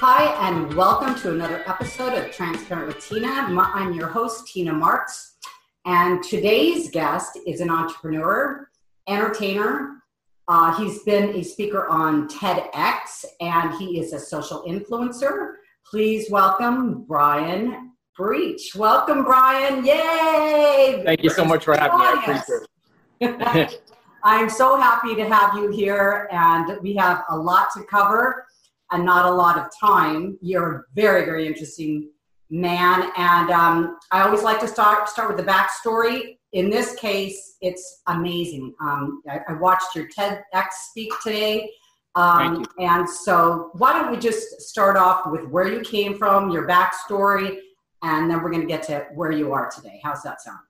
Hi, and welcome to another episode of Transparent with Tina. I'm your host, Tina Marks, and today's guest is an entrepreneur, entertainer. Uh, he's been a speaker on TEDx, and he is a social influencer. Please welcome Brian Breach. Welcome, Brian. Yay! Thank you so much for having me. I appreciate it. I'm so happy to have you here, and we have a lot to cover and not a lot of time. You're a very, very interesting man, and um, I always like to start start with the backstory. In this case, it's amazing. Um, I, I, watched your TEDx speak today, um, and so why don't we just start off with where you came from, your backstory, and then we're going to get to where you are today. How's that sound?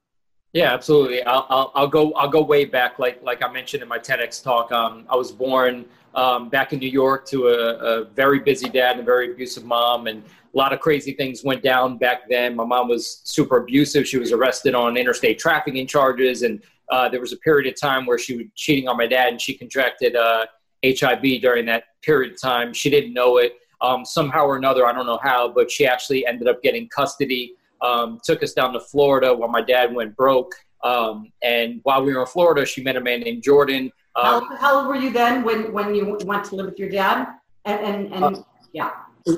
Yeah, absolutely. I'll, I'll, I'll, go I'll go way back. Like like I mentioned in my TEDx talk, um, I was born um, back in New York to a, a, very busy dad and a very abusive mom, and a lot of crazy things went down back then. My mom was super abusive. She was arrested on interstate trafficking charges, and uh, there was a period of time where she was cheating on my dad, and she contracted uh, HIV during that period of time. She didn't know it. Um, somehow or another, I don't know how, but she actually ended up getting custody. Um, took us down to Florida while my dad went broke. Um, and while we were in Florida, she met a man named Jordan um, how, old were you then when, when you went to live with your dad? And, and, and uh, yeah.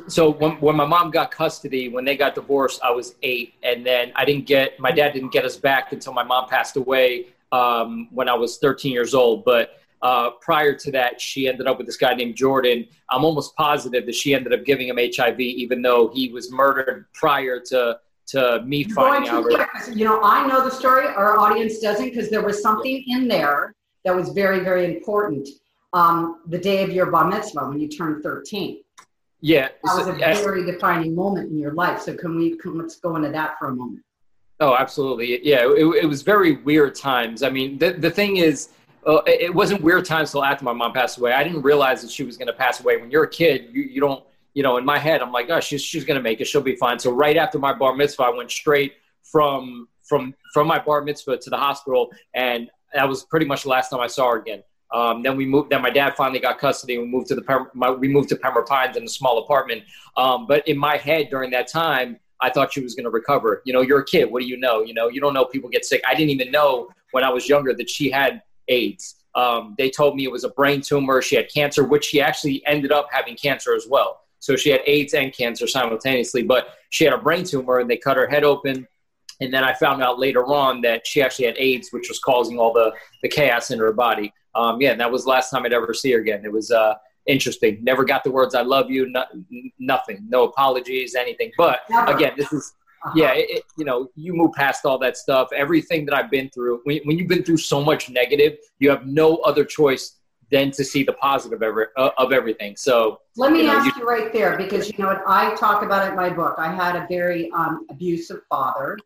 So when, when my mom got custody, when they got divorced, I was eight. And then I didn't get, my dad didn't get us back until my mom passed away um, when I was 13 years old. But uh, prior to that, she ended up with this guy named Jordan. I'm almost positive that she ended up giving him HIV, even though he was murdered prior to to me finding out. you know, I know the story. Our audience doesn't because there was something in there that was very, very important. Um, the day of your bar mitzvah when you turned 13. Yeah. That was a very defining moment in your life. So can we, can, let's go into that for a moment. Oh, absolutely. Yeah. It, it was very weird times. I mean, the, the thing is, uh, it wasn't weird times till after my mom passed away. I didn't realize that she was going to pass away. When you're a kid, you, you don't, you know, in my head, I'm like, oh, she's, she's going to make it. She'll be fine. So right after my bar mitzvah, I went straight from, from, from my bar mitzvah to the hospital. And that was pretty much the last time I saw her again. Um, then we moved. Then my dad finally got custody. and We moved to the my, we moved to Pembroke Pines in a small apartment. Um, but in my head during that time, I thought she was going to recover. You know, you're a kid. What do you know? You know, you don't know people get sick. I didn't even know when I was younger that she had AIDS. Um, they told me it was a brain tumor. She had cancer, which she actually ended up having cancer as well. So she had AIDS and cancer simultaneously. But she had a brain tumor, and they cut her head open and then I found out later on that she actually had AIDS, which was causing all the, the chaos in her body. Um, yeah, and that was the last time I'd ever see her again. It was uh, interesting. Never got the words "I love you," no, nothing, no apologies, anything. But again, this is uh-huh. yeah, it, it, you know, you move past all that stuff. Everything that I've been through, when, when you've been through so much negative, you have no other choice than to see the positive of, uh, of everything. So let me you know, ask you, you, right there because you know what I talk about it in my book. I had a very um, abusive father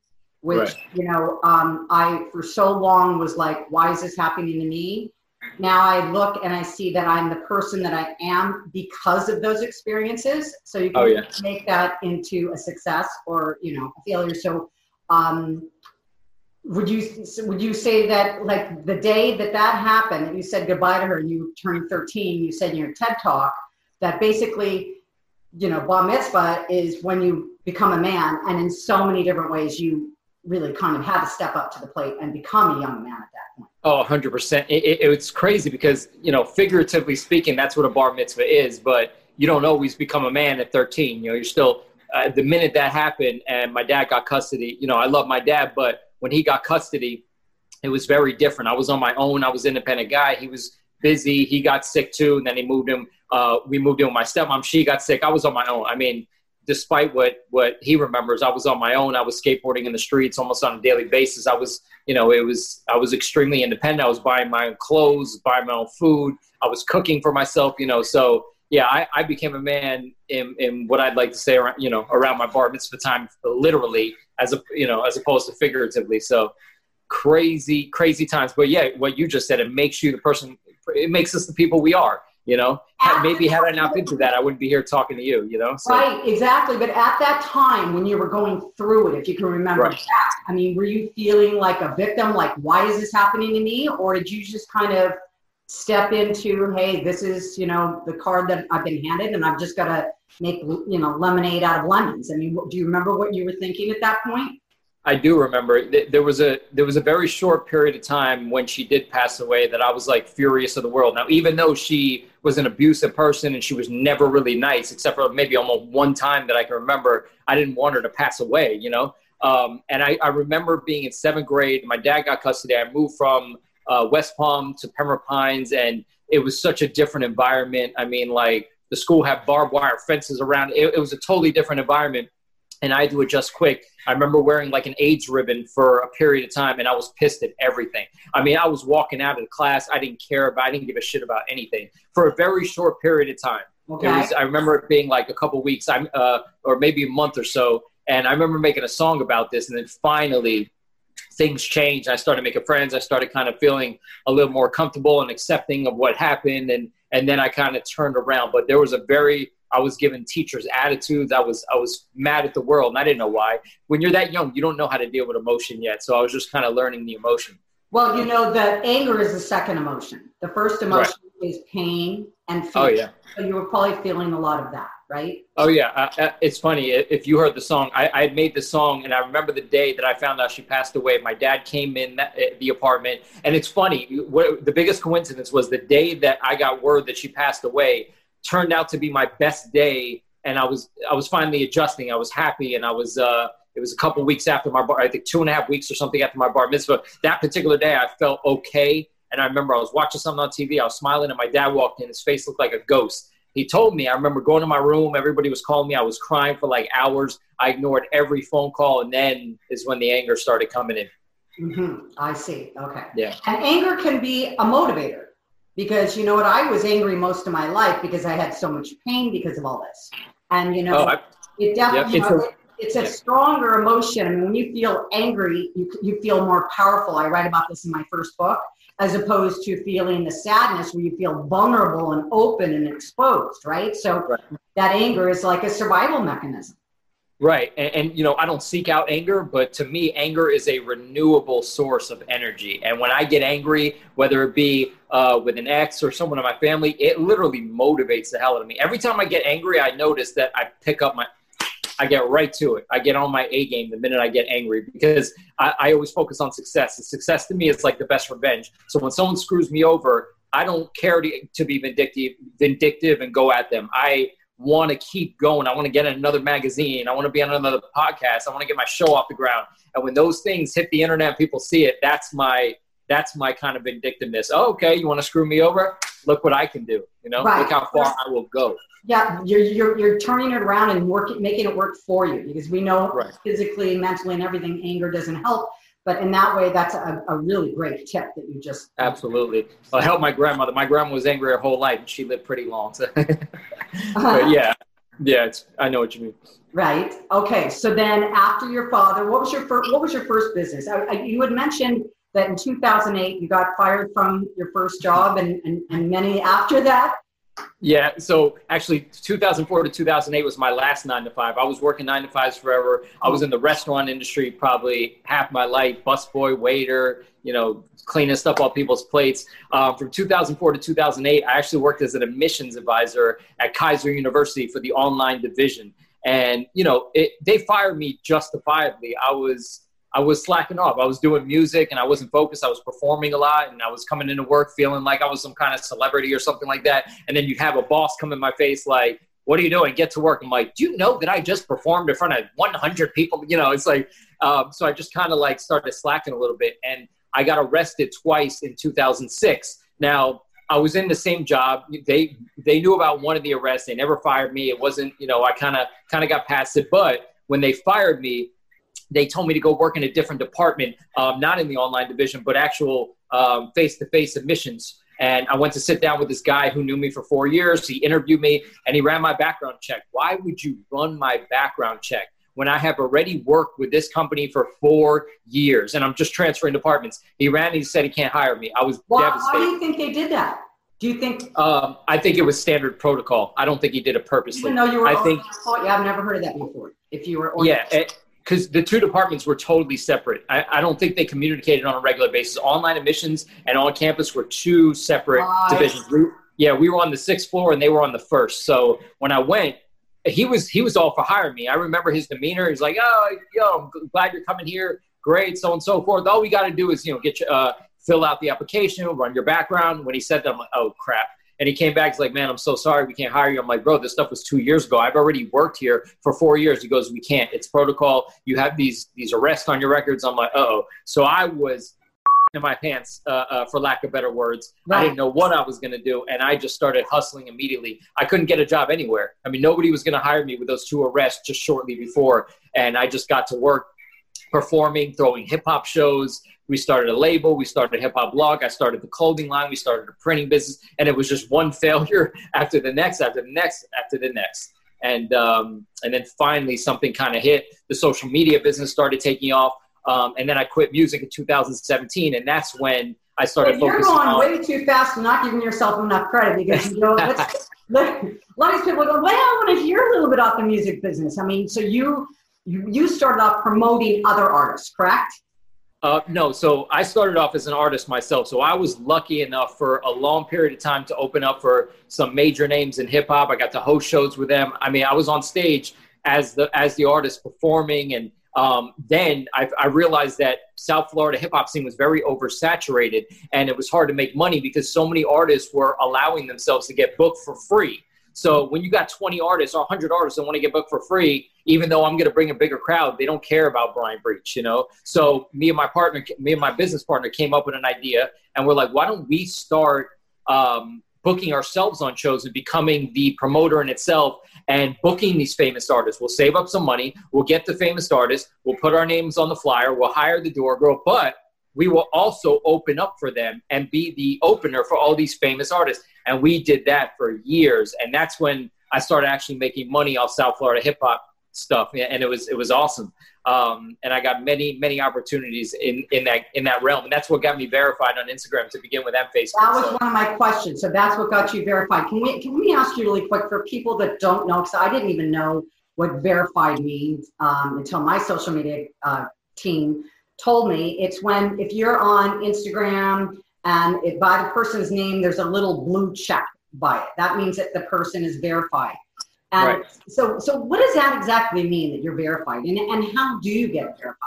which right. you know um, i for so long was like why is this happening to me now i look and i see that i'm the person that i am because of those experiences so you can oh, yeah. make that into a success or you know a failure so um, would you would you say that like the day that that happened that you said goodbye to her and you turned 13 you said in your ted talk that basically you know bar mitzvah is when you become a man and in so many different ways you really kind of had to step up to the plate and become a young man at that point. Oh, 100%. It, it, it's crazy because, you know, figuratively speaking, that's what a bar mitzvah is, but you don't always become a man at 13. You know, you're still, uh, the minute that happened and my dad got custody, you know, I love my dad, but when he got custody, it was very different. I was on my own. I was independent guy. He was busy. He got sick too. And then he moved him. Uh, we moved in with my stepmom. She got sick. I was on my own. I mean, despite what what he remembers i was on my own. I was skateboarding in the streets almost on a daily basis. I was you know it was i was extremely independent. I was buying my own clothes buying my own food. I was cooking for myself you know so yeah i, I became a man in, in what i'd like to say around you know around my bar mitzvah time literally as a you know as opposed to figuratively. So crazy crazy times. But yeah what you just said it makes you the person it makes us the people we are you know maybe had i not been through that i wouldn't be here talking to you you know so. right exactly but at that time when you were going through it if you can remember right. that i mean were you feeling like a victim like why is this happening to me or did you just kind of step into, hey, this is, you know, the card that I've been handed and I've just got to make, you know, lemonade out of lemons. I mean, do you remember what you were thinking at that point? I do remember there was a there was a very short period of time when she did pass away that I was like furious of the world. Now, even though she was an abusive person and she was never really nice, except for maybe almost one time that I can remember, I didn't want her to pass away. You know, um, and I, I remember being in seventh grade. My dad got custody. I moved from uh, West Palm to Pembroke Pines, and it was such a different environment. I mean, like the school had barbed wire fences around. It, it was a totally different environment and I do it just quick. I remember wearing like an AIDS ribbon for a period of time, and I was pissed at everything. I mean, I was walking out of the class. I didn't care about. I didn't give a shit about anything for a very short period of time. Okay. Was, I remember it being like a couple weeks, I'm, uh, or maybe a month or so. And I remember making a song about this, and then finally, things changed. I started making friends. I started kind of feeling a little more comfortable and accepting of what happened, and and then I kind of turned around. But there was a very I was giving teachers attitudes. I was I was mad at the world, and I didn't know why. When you're that young, you don't know how to deal with emotion yet. So I was just kind of learning the emotion. Well, you know, the anger is the second emotion. The first emotion right. is pain and fear. Oh yeah. So you were probably feeling a lot of that, right? Oh yeah. Uh, uh it's funny if you heard the song. I, I had made the song, and I remember the day that I found out she passed away. My dad came in that, uh, the apartment, and it's funny. What, the biggest coincidence was the day that I got word that she passed away turned out to be my best day and I was I was finally adjusting. I was happy, and I was. Uh, it was a couple weeks after my bar. I think two and a half weeks or something after my bar mitzvah. That particular day, I felt okay, and I remember I was watching something on TV. I was smiling, and my dad walked in. His face looked like a ghost. He told me. I remember going to my room. Everybody was calling me. I was crying for like hours. I ignored every phone call, and then is when the anger started coming in. Mm-hmm. I see. Okay. Yeah. And anger can be a motivator because you know what? I was angry most of my life because i had so much pain because of all this. And you know oh, I, it definitely yeah, it's, a, it's a yeah. stronger emotion. I mean, when you feel angry you, you feel more powerful. I write about this in my first book as opposed to feeling the sadness where you feel vulnerable and open and exposed right? So right. that anger is like a survival mechanism Right. And, and, you know, I don't seek out anger, but to me, anger is a renewable source of energy. And when I get angry, whether it be uh, with an ex or someone in my family, it literally motivates the hell out of me. Every time I get angry, I notice that I pick up my, I get right to it. I get on my A game the minute I get angry because I, I always focus on success. And success to me is like the best revenge. So when someone screws me over, I don't care to, to be vindictive, vindictive and go at them. I, want to keep going. I want to get in another magazine. I want to be on another podcast. I want to get my show off the ground. And when those things hit the internet, people see it. That's my that's my kind of vindictiveness. Oh, okay, you want to screw me over? Look what I can do. You know, right. look how far I will go. Yeah, you're, you're, you're turning it around and working, making it work for you because we know right. physically, mentally, and everything, anger doesn't help. But in that way, that's a, a really great tip that you just. Absolutely. Well, I helped my grandmother. My grandma was angry her whole life and she lived pretty long. So. but uh-huh. yeah, yeah, it's, I know what you mean. Right. Okay. So then after your father, what was your first, what was your first business? I, I, you had mentioned that in 2008 you got fired from your first job and, and, and many after that. Yeah, so actually, 2004 to 2008 was my last nine to five. I was working nine to fives forever. I was in the restaurant industry probably half my life, busboy, waiter, you know, cleaning stuff off people's plates. Um, from 2004 to 2008, I actually worked as an admissions advisor at Keiser University for the online division. And, you know, it, they fired me justifiably. I was I was slacking off. I was doing music and I wasn't focused. I was performing a lot and I was coming into work feeling like I was some kind of celebrity or something like that. And then you have a boss come in my face like, what are you doing? Get to work. I'm like, do you know that I just performed in front of 100 people? You know, it's like, um, so I just kind of like started slacking a little bit. And I got arrested twice in 2006. Now, I was in the same job. They they knew about one of the arrests. They never fired me. It wasn't, you know, I kind of kind of got past it. But when they fired me, they told me to go work in a different department, um, not in the online division, but actual face to face admissions. And I went to sit down with this guy who knew me for four years. He interviewed me and he ran my background check. Why would you run my background check when I have already worked with this company for four years and I'm just transferring departments? He ran and he said he can't hire me. I was why, devastated. Why do you think they did that? Do you think? Um, I think it was standard protocol. I don't think he did it purposely. Even though you were, I think. Yeah, I've never heard of that before. If you were, yeah, it, because the two departments were totally separate. I, I, don't think they communicated on a regular basis. Online admissions and on campus were two separate divisions. We, yeah, we were on the sixth floor and they were on the first. So when I went, he was he was all for hiring me. I remember his demeanor. He's like, "Oh, yo, I'm glad you're coming here. Great, so and so forth. All we got to do is you know get you uh, fill out the application, run your background." When he said that, I'm like, "Oh crap." And he came back. He's like, "Man, I'm so sorry. We can't hire you." I'm like, "Bro, this stuff was two years ago. I've already worked here for four years." He goes, "We can't. It's protocol. You have these these arrests on your records." I'm like, "Oh." So I was in my pants, uh, uh, for lack of better words. Right. I didn't know what I was going to do, and I just started hustling immediately. I couldn't get a job anywhere. I mean, nobody was going to hire me with those two arrests just shortly before, and I just got to work performing, throwing hip hop shows, we started a label, we started a hip hop blog, I started the clothing line, we started a printing business, and it was just one failure after the next, after the next, after the next. And um, and then finally something kind of hit. The social media business started taking off, um, and then I quit music in 2017, and that's when I started. You're going on, way too fast and not giving yourself enough credit because you know. a lot of people go, well, I want to hear a little bit about the music business. I mean, so you you, you started off promoting other artists, correct? Uh, no, so I started off as an artist myself. So I was lucky enough for a long period of time to open up for some major names in hip hop. I got to host shows with them. I mean, I was on stage as the as the artist performing, and um, then I, I, realized that South Florida hip hop scene was very oversaturated, and it was hard to make money because so many artists were allowing themselves to get booked for free. So when you got 20 artists or 100 artists that want to get booked for free, even though I'm going to bring a bigger crowd, they don't care about Brian Breach, you know? So me and my partner, me and my business partner came up with an idea and we're like, why don't we start um, booking ourselves on shows and becoming the promoter in itself and booking these famous artists. We'll save up some money. We'll get the famous artists. We'll put our names on the flyer. We'll hire the door girl, but we will also open up for them and be the opener for all these famous artists. And we did that for years. And that's when I started actually making money off South Florida hip hop stuff. And it was, it was awesome. Um, and I got many, many opportunities in, in that, in that realm. And that's what got me verified on Instagram to begin with and Facebook. That was so. one of my questions. So that's what got you verified. Can we, can we ask you really quick for people that don't know, cause I didn't even know what verified means um, until my social media uh, team told me it's when if you're on Instagram and it, by the person's name, there's a little blue check by it. That means that the person is verified. And right. so, so what does that exactly mean that you're verified, and, and how do you get verified?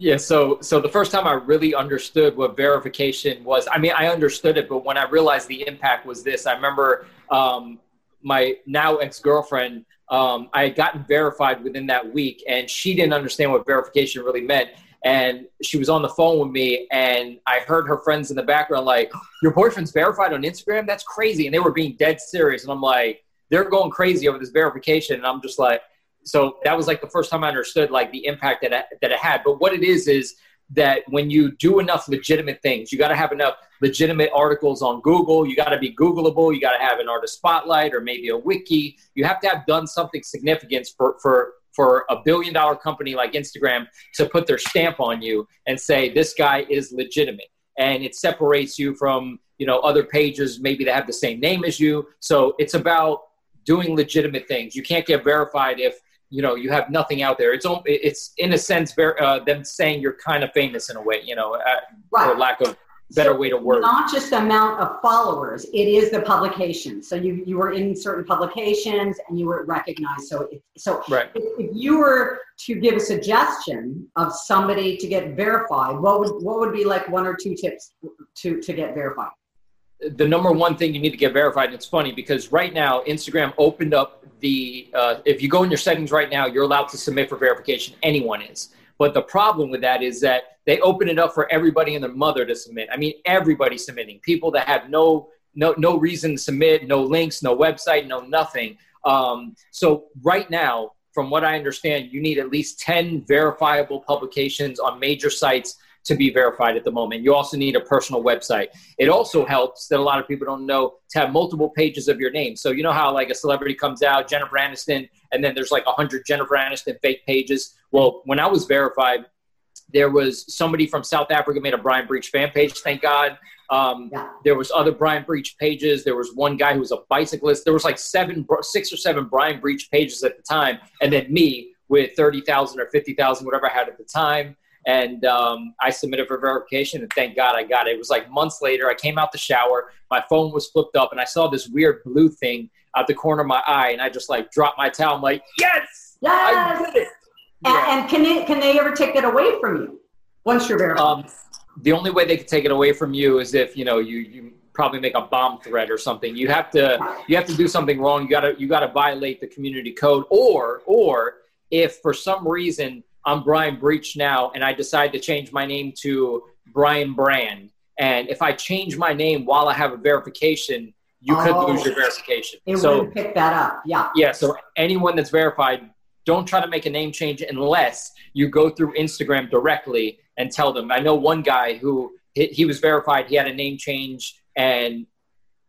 Yeah, so so the first time I really understood what verification was, I mean, I understood it, but when I realized the impact was this, I remember um, my now ex girlfriend. Um, I had gotten verified within that week, and she didn't understand what verification really meant and she was on the phone with me and i heard her friends in the background like your boyfriend's verified on instagram? That's crazy. And they were being dead serious and i'm like they're going crazy over this verification. And i'm just like so that was like the first time i understood like the impact that it, that it had. But what it is is that when you do enough legitimate things you got to have enough legitimate articles on google. You got to be googleable. You got to have an artist spotlight or maybe a wiki. You have to have done something significant for for for a billion dollar company like Instagram to put their stamp on you and say this guy is legitimate. And it separates you from you know other pages maybe that have the same name as you. So it's about doing legitimate things. You can't get verified if you know you have nothing out there. It's it's in a sense uh, them saying you're kind of famous in a way you know uh, right. for lack of better so way to work. Not just the amount of followers, it is the publication. So you, you were in certain publications and you were recognized. So, if, so right. if, if, you were to give a suggestion of somebody to get verified, what would, what would be like one or two tips to, to get verified? The number one thing you need to get verified, and it's funny because right now Instagram opened up the, uh, if you go in your settings right now, you're allowed to submit for verification. Anyone is. But the problem with that is that they open it up for everybody and their mother to submit. I mean, everybody submitting. People that have no no no reason to submit, no links, no website, no nothing. Um, so right now, from what I understand, you need at least ten verifiable publications on major sites to be verified at the moment. You also need a personal website. It also helps that a lot of people don't know to have multiple pages of your name. So you know how like a celebrity comes out, Jennifer Aniston, and then there's like a hundred Jennifer Aniston fake pages. Well, when I was verified, there was somebody from South Africa made a Brian Breach fan page. Thank God. Um, yeah. There was other Brian Breach pages. There was one guy who was a bicyclist. There was like seven, six or seven Brian Breach pages at the time, and then me with 30,000 or 50,000, whatever I had at the time. And um, I submitted for verification, and thank God I got it. It was like months later. I came out the shower, my phone was flipped up, and I saw this weird blue thing out the corner of my eye, and I just like dropped my towel. I'm like, yes, yes. I did it. And, yeah. and can they can they ever take it away from you once you're verified? Um, the only way they can take it away from you is if you know you you probably make a bomb threat or something. You have to you have to do something wrong. You gotta you gotta violate the community code, or or if for some reason I'm Brian Breach now and I decide to change my name to Brian Brand, and if I change my name while I have a verification, you oh, could lose your verification. It so, would pick that up. Yeah. Yeah. So anyone that's verified, don't try to make a name change unless you go through Instagram directly and tell them. I know one guy who he was verified. He had a name change and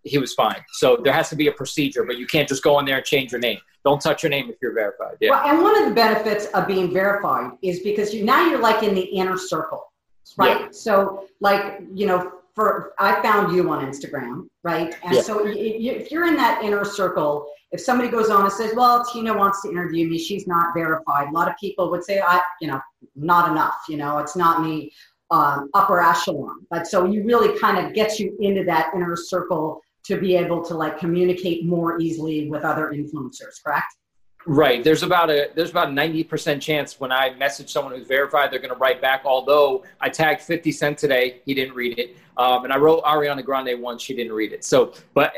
he was fine. So there has to be a procedure, but you can't just go in there and change your name. Don't touch your name if you're verified. Yeah. Well, and one of the benefits of being verified is because you now you're like in the inner circle, right? Yeah. So like you know, for I found you on Instagram, right? And yeah. so if you're in that inner circle, if somebody goes on and says, "Well, Tina wants to interview me," she's not verified. A lot of people would say, "I, you know, not enough. You know, it's not me." Um, upper echelon, but so you really kind of gets you into that inner circle to be able to like communicate more easily with other influencers, correct? Right. There's about a there's about a ninety percent chance when I message someone who's verified, they're going to write back. Although I tagged Fifty Cent today, he didn't read it, um, and I wrote Ariana Grande once, she didn't read it. So, but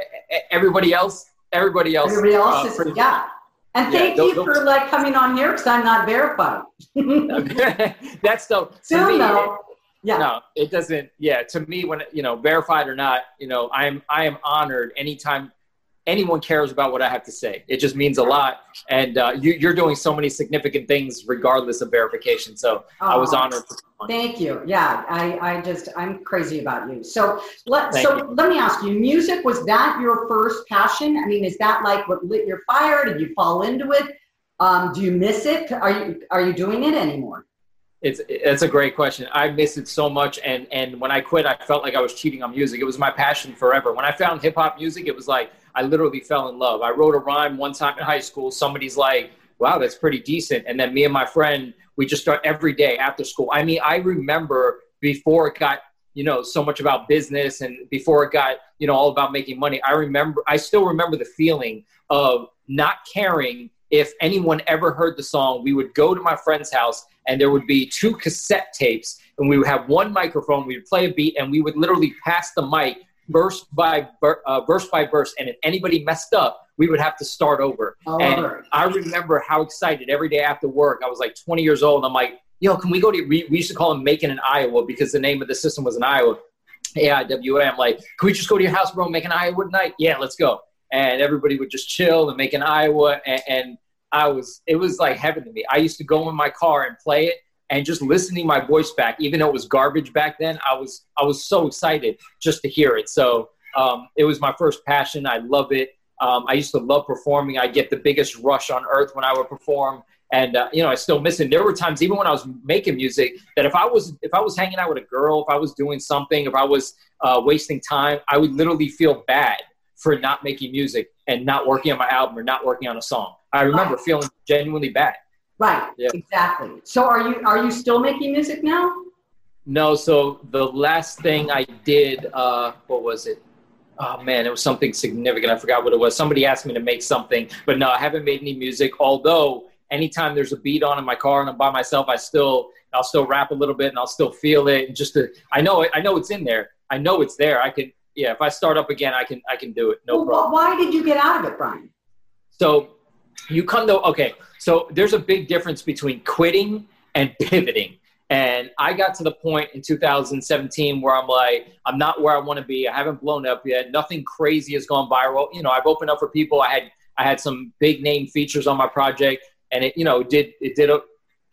everybody else, everybody else, everybody else uh, is pretty, yeah. And thank yeah, you for like coming on here because I'm not verified. That's the soon though. Yeah. No, it doesn't. Yeah, to me, when you know, verified or not, you know, I'm I am honored anytime anyone cares about what I have to say. It just means a lot, and uh, you, are doing so many significant things regardless of verification. So oh, I was honored. Thank you. Yeah, I, I just I'm crazy about you. So let Thank so you. let me ask you, music was that your first passion? I mean, is that like what lit your fire? Did you fall into it? Um, do you miss it? Are you are you doing it anymore? It's it's a great question. I miss it so much, and and when I quit, I felt like I was cheating on music. It was my passion forever. When I found hip hop music, it was like I literally fell in love. I wrote a rhyme one time in high school. Somebody's like, "Wow, that's pretty decent," and then me and my friend, we just start every day after school. I mean, I remember before it got you know so much about business and before it got you know all about making money. I remember, I still remember the feeling of not caring if anyone ever heard the song, we would go to my friend's house and there would be two cassette tapes and we would have one microphone. We would play a beat and we would literally pass the mic verse by uh, verse by verse. And if anybody messed up, we would have to start over. Oh, and right. I remember how excited every day after work. I was like 20 years old. I'm like, yo, can we go to? We, we used to call them Macon in Aiwa because the name of the system was in Iowa. AIWA. I'm like, can we just go to your house, bro, make an Aiwa night? Yeah, let's go. And everybody would just chill and make an Aiwa. And, and I was it was like heaven to me. I used to go in my car and play it and just listening my voice back, even though it was garbage back then. I was I was so excited just to hear it. So um, it was my first passion. I love it. Um, I used to love performing. I get the biggest rush on earth when I would perform, and uh, you know I still miss it. There were times, even when I was making music, that if I was if I was hanging out with a girl, if I was doing something, if I was uh, wasting time, I would literally feel bad for not making music and not working on my album or not working on a song. I remember right. feeling genuinely bad. Right. Yeah. Exactly. So are you are you still making music now? No. So the last thing I did, uh, what was it? Oh man, it was something significant. I forgot what it was. Somebody asked me to make something, but no, I haven't made any music. Although anytime there's a beat on in my car and I'm by myself, I still I'll still rap a little bit and I'll still feel it. And just to, I know it, I know it's in there. I know it's there. I can yeah. If I start up again, I can I can do it. No well, problem. Why did you get out of it, Brian? So you come to okay so there's a big difference between quitting and pivoting and i got to the point in 2017 where i'm like i'm not where i want to be i haven't blown up yet nothing crazy has gone viral you know i've opened up for people i had i had some big name features on my project and it you know did it did a,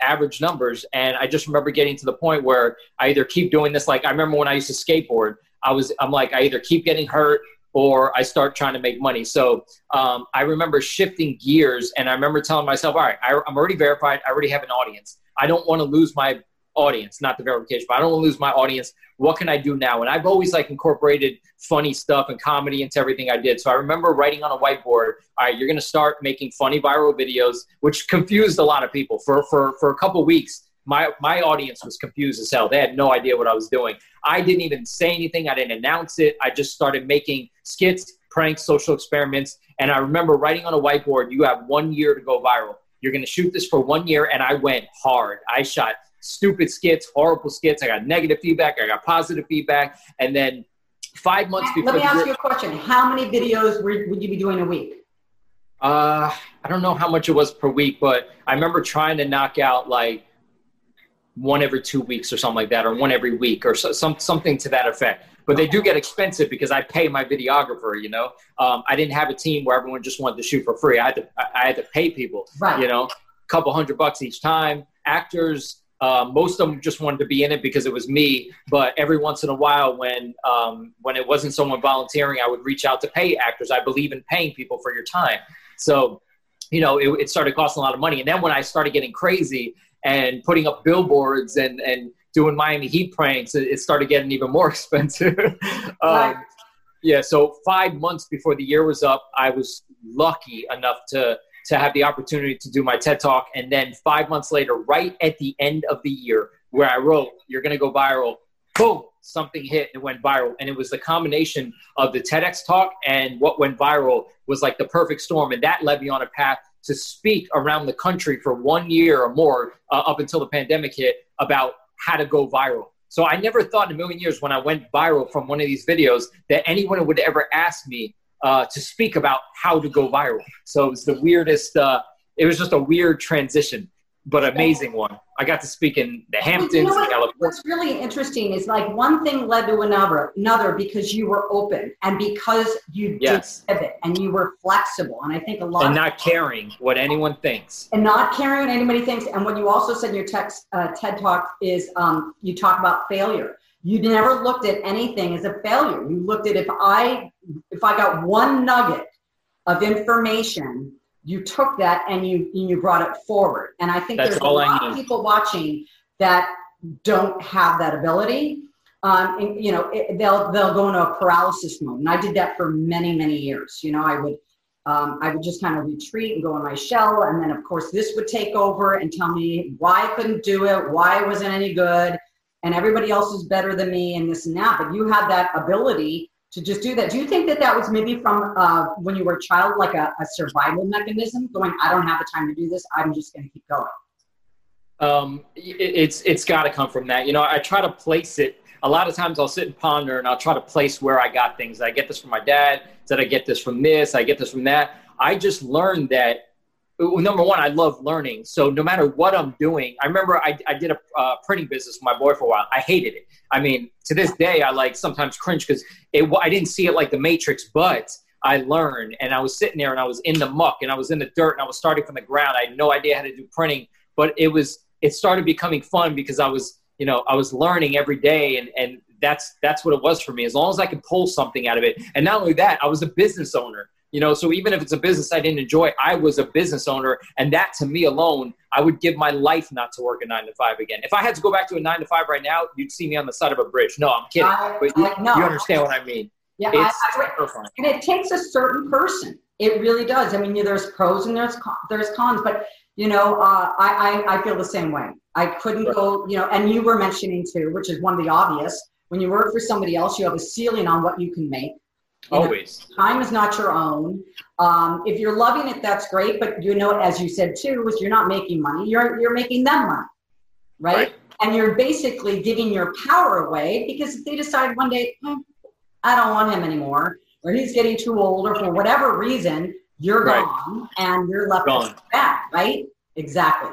average numbers and i just remember getting to the point where i either keep doing this like i remember when i used to skateboard i was i'm like i either keep getting hurt or I start trying to make money. So um, I remember shifting gears and I remember telling myself, all right, I, I'm already verified. I already have an audience. I don't want to lose my audience, not the verification, but I don't want to lose my audience. What can I do now? And I've always like incorporated funny stuff and comedy into everything I did. So I remember writing on a whiteboard, all right, you're going to start making funny viral videos, which confused a lot of people for, for, for a couple weeks. My, my audience was confused as hell. They had no idea what I was doing. I didn't even say anything. I didn't announce it. I just started making skits, pranks, social experiments. And I remember writing on a whiteboard, you have one year to go viral. You're going to shoot this for one year. And I went hard. I shot stupid skits, horrible skits. I got negative feedback. I got positive feedback. And then five months before. Let me ask you a question. How many videos would you be doing a week? Uh, I don't know how much it was per week, but I remember trying to knock out like one every two weeks or something like that, or one every week, or so, some something to that effect. But they do get expensive because I pay my videographer. You know, um, I didn't have a team where everyone just wanted to shoot for free. I had to I had to pay people. Right. You know, a couple hundred bucks each time. Actors, uh, most of them just wanted to be in it because it was me. But every once in a while, when um, when it wasn't someone volunteering, I would reach out to pay actors. I believe in paying people for your time. So, you know, it, it started costing a lot of money. And then when I started getting crazy and putting up billboards and and doing Miami Heat pranks, it, started getting even more expensive. um, yeah, so five months before the year was up, I was lucky enough to to have the opportunity to do my TED Talk, and then five months later, right at the end of the year, where I wrote, "You're going to go viral," boom, something hit and went viral, and it was the combination of the TEDx talk and what went viral was like the perfect storm, and that led me on a path to speak around the country for one year or more uh, up until the pandemic hit about how to go viral. So I never thought in a million years when I went viral from one of these videos that anyone would ever ask me uh, to speak about how to go viral. So it was the weirdest. Uh, it was just a weird transition but amazing one. I got to speak in the Hamptons. You know what, what's really interesting is like one thing led to another, another because you were open and because you yes. did pivot and you were flexible. And I think a lot and not caring what anyone thinks and not caring what anybody thinks. And what you also said in your text uh, TED talk is um, you talk about failure. You never looked at anything as a failure. You looked at if I if I got one nugget of information you took that and you you brought it forward. And I think That's there's a lot of people watching that don't have that ability. Um, and, you know, it, they'll they'll go into a paralysis mode, and I did that for many many years. You know, I would um, I would just kind of retreat and go in my shell, and then of course this would take over and tell me why I couldn't do it, why it wasn't any good, and everybody else is better than me, and this and that. But you have that ability to just do that. Do you think that that was maybe from uh, when you were a child, like a, a, survival mechanism, going, I don't have the time to do this, I'm just going to keep going? Um, it, it's it's got to come from that. You know, I try to place it. A lot of times I'll sit and ponder and I'll try to place where I got things. I get this from my dad. Did I get this from this? I get this from that. I just learned that number one, I love learning. So no matter what I'm doing, I remember I, I did a uh, printing business with my boy for a while. I hated it. I mean, to this day, I like sometimes cringe because I didn't see it like the Matrix, but I learned and I was sitting there and I was in the muck and I was in the dirt and I was starting from the ground. I had no idea how to do printing, but it was, it started becoming fun because I was, you know, I was learning every day and, and that's, that's what it was for me. As long as I could pull something out of it. And not only that, I was a business owner. You know, so even if it's a business I didn't enjoy, I was a business owner, and that to me alone, I would give my life not to work a nine to five again. If I had to go back to a nine to five right now, you'd see me on the side of a bridge. No, I'm kidding, I, but you, I, no. you, understand what I mean. Yeah, it's I, and it takes a certain person. It really does. I mean, there's pros and there's there's cons, but you know, uh, I, I I feel the same way. I couldn't right. go, you know, and you were mentioning too, which is one of the obvious. When you work for somebody else, you have a ceiling on what you can make Always. Know, time is not your own. Um, if you're loving it, that's great. But you know, as you said too, is you're not making money. You're you're making them money, right? right. And you're basically giving your power away because if they decide one day, hmm, I don't want him anymore, or he's getting too old, or for whatever reason, you're right. gone and you're left gone. back, right? Exactly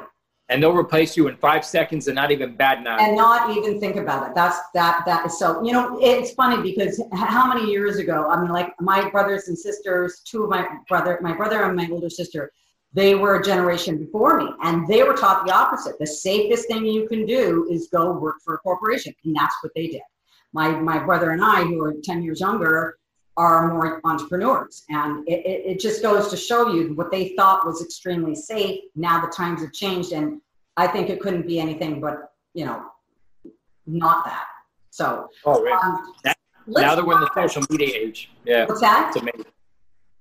and they'll replace you in five seconds and not even bad now. And not even think about it. That's that that is so. You know, it's funny because how many years ago? I mean, like my brothers and sisters, two of my brother, my brother and my older sister, they were a generation before me, and they were taught the opposite. The safest thing you can do is go work for a corporation, and that's what they did. My my brother and I, who are ten years younger, are more entrepreneurs. And it, it, it, just goes to show you what they thought was extremely safe. Now the times have changed. And I think it couldn't be anything but, you know, not that. So, oh, right. um, now that we're in the social media age, yeah, what's that? It's amazing.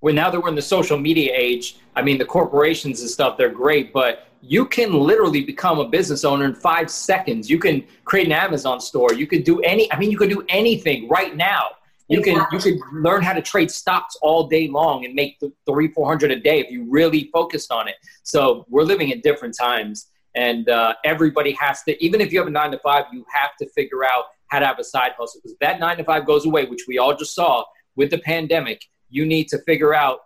Well, now that we're in the social media age, I mean, the corporations and stuff, they're great, but you can literally become a business owner in five seconds. You can create an Amazon store. You can do any, I mean, you can do anything right now. You can you can learn how to trade stocks all day long and make three four hundred a day if you really focused on it. So we're living in different times, and uh, everybody has to. Even if you have a nine to five, you have to figure out how to have a side hustle because that nine to five goes away, which we all just saw with the pandemic. You need to figure out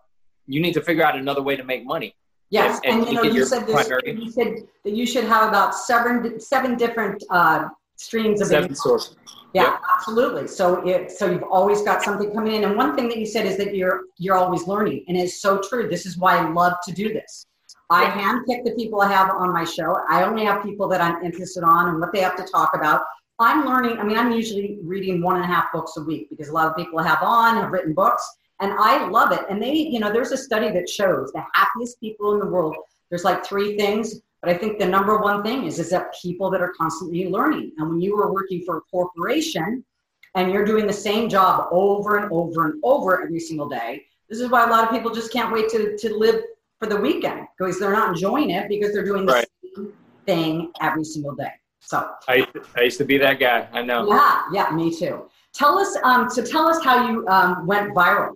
you need to figure out another way to make money. Yes, and, and you know you said this, you said that you should have about seven seven different uh, streams of seven income. sources. Yeah, yep. absolutely. So it so you've always got something coming in. And one thing that you said is that you're you're always learning, and it's so true. This is why I love to do this. I handpick the people I have on my show. I only have people that I'm interested on and what they have to talk about. I'm learning. I mean, I'm usually reading one and a half books a week because a lot of people I have on have written books, and I love it. And they, you know, there's a study that shows the happiest people in the world. There's like three things but I think the number one thing is, is that people that are constantly learning. And when you are working for a corporation and you're doing the same job over and over and over every single day, this is why a lot of people just can't wait to, to live for the weekend because they're not enjoying it because they're doing the right. same thing every single day. So I used, to, I used to be that guy. I know. Yeah, yeah, me too. Tell us, um, so tell us how you um, went viral.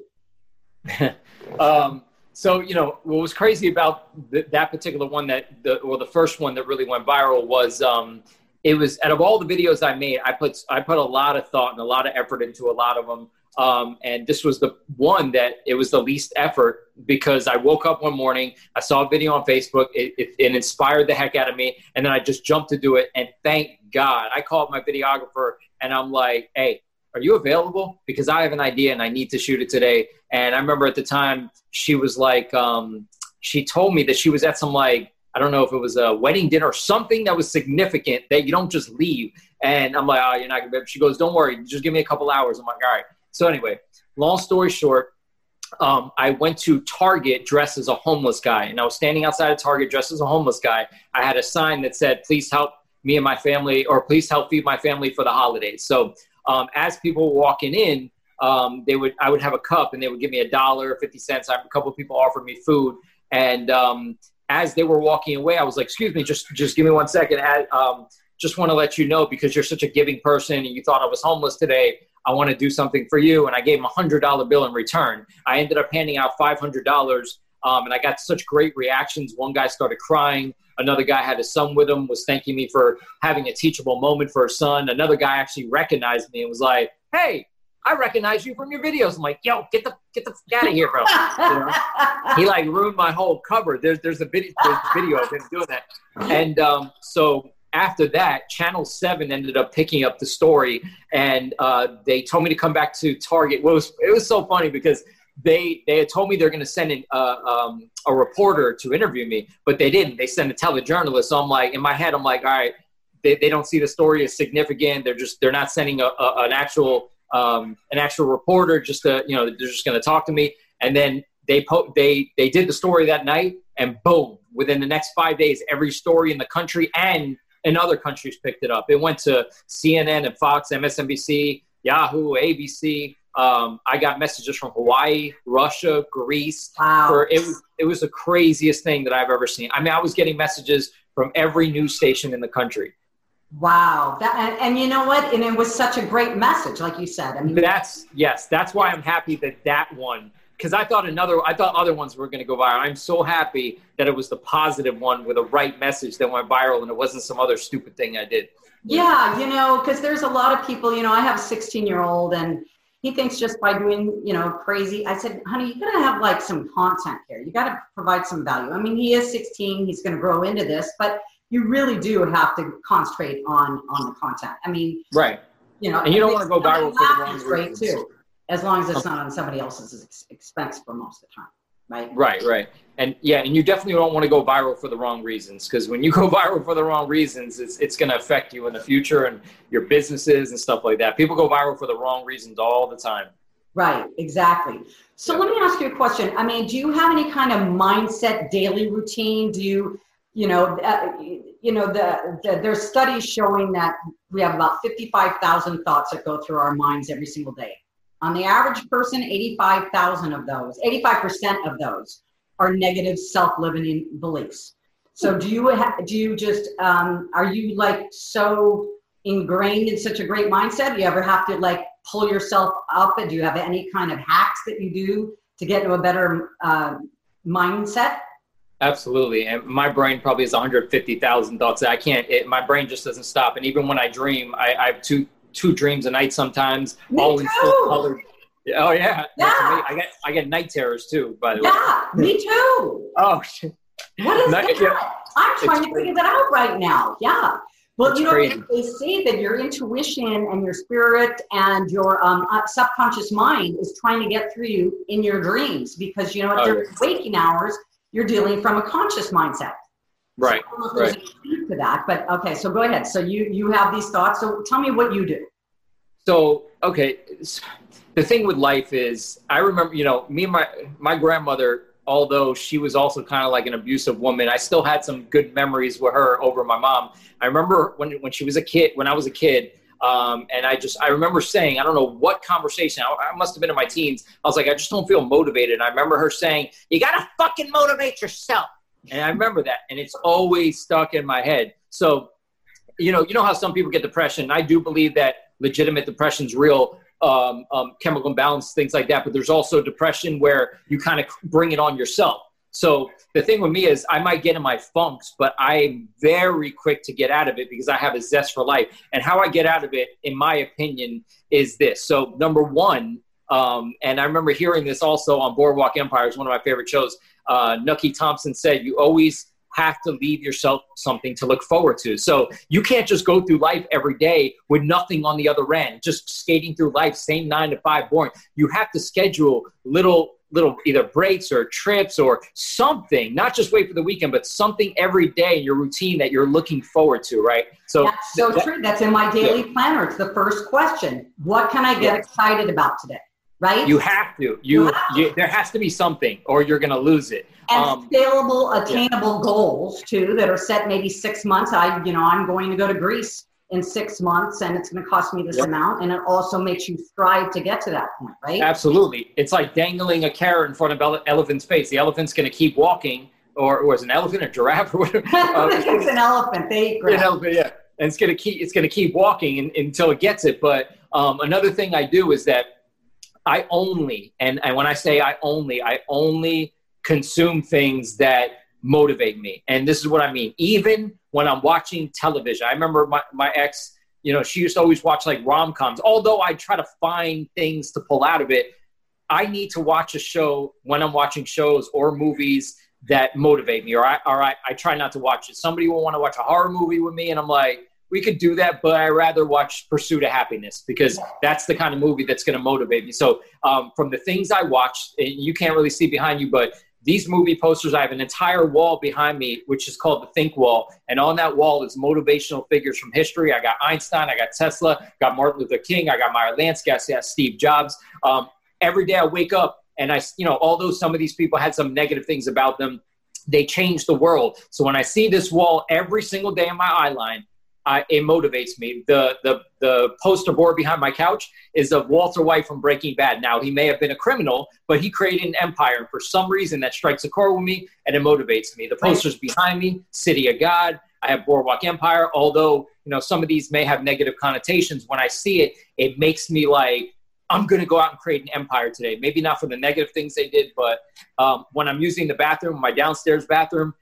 um, so you know what was crazy about th- that particular one that the or the first one that really went viral was um, it was out of all the videos I made, I put I put a lot of thought and a lot of effort into a lot of them. Um, and this was the one that it was the least effort because I woke up one morning, I saw a video on Facebook, it, it, it inspired the heck out of me, and then I just jumped to do it. And thank God, I called my videographer and I'm like, "Hey, are you available? Because I have an idea and I need to shoot it today." And I remember at the time she was like, um, she told me that she was at some like, I don't know if it was a wedding dinner or something that was significant that you don't just leave. And I'm like, oh, you're not gonna be. She goes, don't worry, just give me a couple hours. I'm like, all right. So anyway, long story short, um, I went to Target dressed as a homeless guy, and I was standing outside of Target dressed as a homeless guy. I had a sign that said, "Please help me and my family," or "Please help feed my family for the holidays." So um, as people were walking in, um, they would I would have a cup and they would give me a dollar, fifty cents. A couple of people offered me food, and um, as they were walking away, I was like, "Excuse me, just just give me one second. I, um, just want to let you know because you're such a giving person and you thought I was homeless today. I want to do something for you." And I gave him a hundred dollar bill in return. I ended up handing out five hundred dollars. Um, and I got such great reactions. One guy started crying. Another guy had his son with him, was thanking me for having a teachable moment for his son. Another guy actually recognized me and was like, "Hey, I recognize you from your videos. I'm like, yo, get the get the out of here, bro. You know? he like ruined my whole cover. There's there's a video there's a video of him doing that. And um, so after that, Channel Seven ended up picking up the story, and uh, they told me to come back to Target. Well, it was it was so funny because they they had told me they're going to send in, uh, um, a reporter to interview me, but they didn't. They sent a telejournalist. So I'm like, in my head, I'm like, all right, they, they don't see the story as significant. They're just they're not sending a, a an actual um, an actual reporter just to, you know, they're just going to talk to me. And then they, po- they, they did the story that night and boom, within the next five days, every story in the country and in other countries picked it up. It went to CNN and Fox, MSNBC, Yahoo, ABC. Um, I got messages from Hawaii, Russia, Greece. Wow. For, it, was, it was the craziest thing that I've ever seen. I mean, I was getting messages from every news station in the country. Wow. That, and, and, you know what? And it was such a great message, like you said. I mean, that's, yes, that's why I'm happy that that one, because I thought another, I thought other ones were going to go viral. I'm so happy that it was the positive one with a right message that went viral and it wasn't some other stupid thing I did. Yeah, you know, because there's a lot of people, you know, I have a 16 year old and he thinks just by doing, you know, crazy. I said, honey, you got to have like some content here. You got to provide some value. I mean, he is 16, he's going to grow into this, but you really do have to concentrate on on the content. I mean, right. You know, and you don't want to go viral for the wrong great too, as long as it's not on somebody else's expense for most of the time. Right. Right. Right. And yeah, and you definitely don't want to go viral for the wrong reasons because when you go viral for the wrong reasons, it's it's going to affect you in the future and your businesses and stuff like that. People go viral for the wrong reasons all the time. Right, exactly. So yeah. let me ask you a question. I mean, do you have any kind of mindset daily routine? Do you you know, uh, you know, the, the there's studies showing that we have about 55,000 thoughts that go through our minds every single day. On the average person, 85,000 of those, 85% of those are negative self-limiting beliefs. So do you ha- do you just um, are you like so ingrained in such a great mindset? Do you ever have to like pull yourself up? And do you have any kind of hacks that you do to get into a better uh, mindset? Absolutely, and my brain probably has 150,000 thoughts. I can't. It, my brain just doesn't stop. And even when I dream, I, I have two two dreams a night sometimes, Me all in full too. color. Oh yeah, Yeah. I get I get night terrors too. By the way. Yeah, me too. Oh shit. What is that? yeah. I'm trying It's to figure that out right now. Yeah. Well, It's you know, crazy. they say that your intuition and your spirit and your um, uh, subconscious mind is trying to get through you in your dreams because, you know, Oh, during waking hours, you're dealing from a conscious mindset. Right. So I don't know if there's right. to that, but okay, so go ahead. So you you have these thoughts. So tell me what you do. So okay, the thing with life is, I remember, you know, me and my my grandmother. Although she was also kind of like an abusive woman, I still had some good memories with her over my mom. I remember when when she was a kid, when I was a kid, um, and I just I remember saying, I don't know what conversation. I, I must have been in my teens. I was like, I just don't feel motivated. And I remember her saying, "You gotta fucking motivate yourself." And I remember that, and it's always stuck in my head. So, you know, you know how some people get depression. I do believe that legitimate depression is real. Um, um, chemical imbalance, things like that. But there's also depression where you kind of bring it on yourself. So the thing with me is I might get in my funks, but I'm very quick to get out of it because I have a zest for life. And how I get out of it, in my opinion, is this. So number one, um, and I remember hearing this also on Boardwalk Empire, is one of my favorite shows. Uh, Nucky Thompson said, "You always have to leave yourself something to look forward to. So you can't just go through life every day with nothing on the other end, just skating through life, same nine to five, boring. You have to schedule little little either breaks or trips or something not just wait for the weekend but something every day in your routine that you're looking forward to right so That's so that- true. That's in my daily planner. It's the first question. What can I get Yeah. excited about today? Right? you have to you, You have to. you there has to be something or you're going to lose it and um, scalable, attainable goals too that are set maybe six months. I, you know, I'm going to go to Greece in six months, and it's going to cost me this Yep. amount, and it also makes you strive to get to that point, right? Absolutely. It's like dangling a carrot in front of ele- elephant's face. The elephant's going to keep walking, or, or is an elephant a giraffe or whatever? Uh, it's an elephant. They eat know, but yeah, and it's going to keep it's going to keep walking in, until it gets it. But um, another thing I do is that I only and and when I say I only, I only consume things that motivate me. And this is what I mean. Even when I'm watching television, I remember my, my ex, you know, she used to always watch like rom coms. Although I try to find things to pull out of it, I need to watch a show when I'm watching shows or movies that motivate me, or I, or I, I try not to watch it. Somebody will want to watch a horror movie with me, and I'm like, we could do that, but I rather watch Pursuit of Happiness because that's the kind of movie that's going to motivate me. So, um, from the things I watch, you can't really see behind you, but these movie posters, I have an entire wall behind me, which is called the Think Wall. And on that wall is motivational figures from history. I got Einstein, I got Tesla, got Martin Luther King, I got Meyer Lansky, I got Steve Jobs. Um, every day I wake up and I, you know, although some of these people had some negative things about them, they changed the world. So when I see this wall every single day in my eye line, I, it motivates me. The, the the poster board behind my couch is of Walter White from Breaking Bad. Now he may have been a criminal, but he created an empire, and for some reason that strikes a chord with me and it motivates me. The posters behind me, City of God. I have Boardwalk Empire. Although you know some of these may have negative connotations, when I see it, it makes me like I'm going to go out and create an empire today. Maybe not for the negative things they did, but um, when I'm using the bathroom, my downstairs bathroom,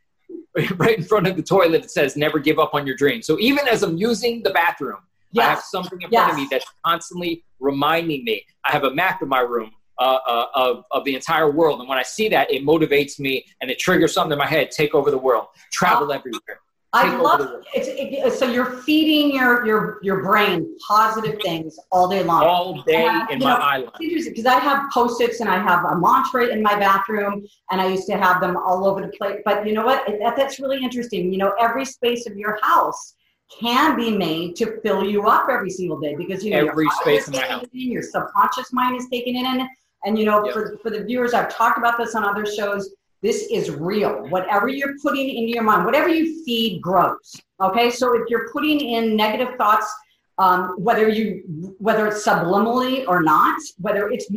right in front of the toilet, it says "Never give up on your dream." So even as I'm using the bathroom, I have something in front of me that's constantly reminding me. I have a map in my room uh, uh, of of the entire world, and when I see that, it motivates me and it triggers something in my head: take over the world, travel everywhere. I love it's, it, so you're feeding your your your brain positive things all day long. all day Uh, in my know, eye because I have post-its and I have a mantra in my bathroom, and I used to have them all over the place. But you know what? That, that's really interesting. You know, every space of your house can be made to fill you up every single day because you know Every your space in my house. in, your subconscious mind is taking it in, and you know, Yep. for for the viewers, I've talked about this on other shows. This is real. Whatever you're putting into your mind, whatever you feed grows. Okay, so if you're putting in negative thoughts, um, whether you whether it's subliminally or not, whether it's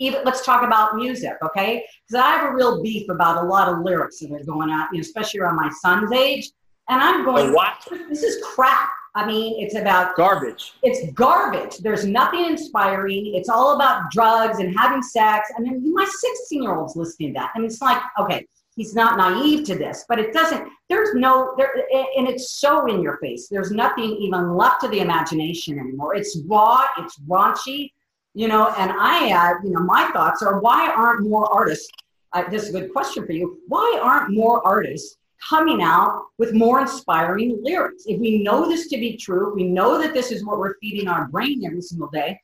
even let's talk about music, okay? Because I have a real beef about a lot of lyrics that are going out, you know, especially around my son's age, and I'm going, what? This is crap. I mean, it's about garbage. It's garbage. There's nothing inspiring. It's all about drugs and having sex. I mean, my 16 year old's listening to that. and it's like, okay, he's not naive to this, but it doesn't, there's no, there, and it's so in your face. There's nothing even left to the imagination anymore. It's raw, it's raunchy, you know, and I, uh, you know, my thoughts are why aren't more artists, uh, this is a good question for you, why aren't more artists coming out with more inspiring lyrics? If we know this to be true, we know that this is what we're feeding our brain every single day,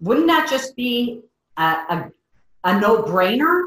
wouldn't that just be a, a, a no-brainer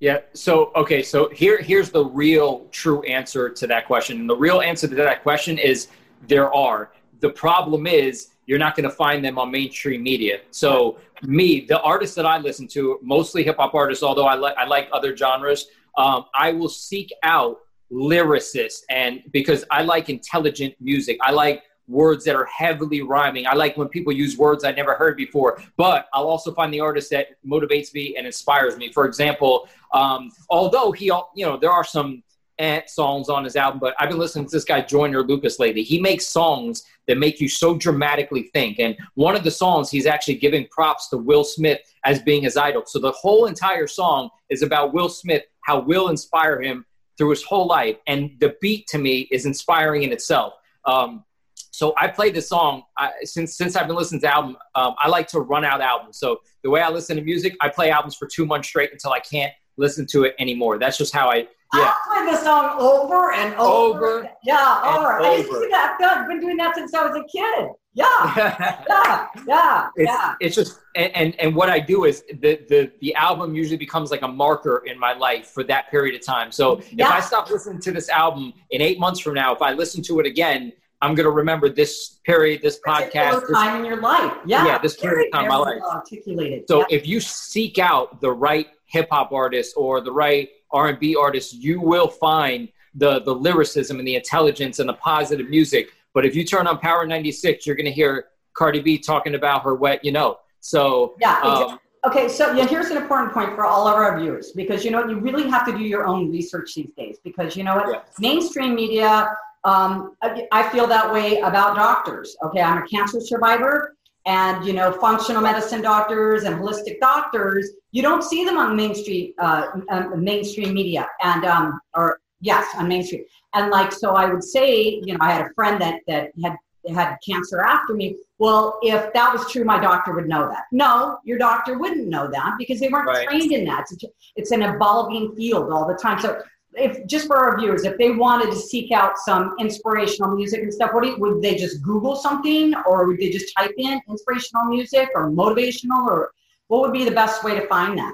yeah. So okay. So here here's the real true answer to that question. And the real answer to that question is there are. The problem is you're not going to find them on mainstream media. So me, the artists that I listen to, mostly hip hop artists, although I like I like other genres. Um, I will seek out lyricists and because I like intelligent music. I like words that are heavily rhyming. I like when people use words I never heard before, but I'll also find the artist that motivates me and inspires me. For example, um, although he, you know, there are some ant songs on his album, but I've been listening to this guy Joyner Lucas lately. He makes songs that make you so dramatically think. And one of the songs, he's actually giving props to Will Smith as being his idol. So the whole entire song is about Will Smith, how Will inspire him through his whole life. And the beat to me is inspiring in itself. Um, so I played this song I, since since I've been listening to album. Um, I like to run out albums. So the way I listen to music, I play albums for two months straight until I can't listen to it anymore. That's just how I. Yeah. I play the song over and over. over yeah, over. over. I used to do that. I've been doing that since I was a kid. Yeah, yeah, yeah, it's, yeah. It's just and, and and what I do is the the the album usually becomes like a marker in my life for that period of time. So yeah. if I stop listening to this album in eight months from now, if I listen to it again, I'm going to remember this period, this podcast, this, time in your life. Yeah, yeah, this period of time in my life. Articulated. So yeah. if you seek out the right hip hop artist or the right R&B artists, you will find the the lyricism and the intelligence and the positive music. But if you turn on Power 96, you're going to hear Cardi B talking about her wet, you know. So yeah. Um, Okay, so yeah, here's an important point for all of our viewers because you know you really have to do your own research these days because you know what yeah. mainstream media um, I, I feel that way about doctors. Okay, I'm a cancer survivor, and you know, functional medicine doctors and holistic doctors, you don't see them on mainstream uh, um, mainstream media, and um, or yes, on mainstream. And like, so I would say, you know, I had a friend that that had had cancer after me. Well, if that was true, my doctor would know that. No, your doctor wouldn't know that because they weren't right. trained in that. It's, it's an evolving field all the time. So if just for our viewers, if they wanted to seek out some inspirational music and stuff, what you, would they just Google something, or would they just type in inspirational music or motivational, or what would be the best way to find that?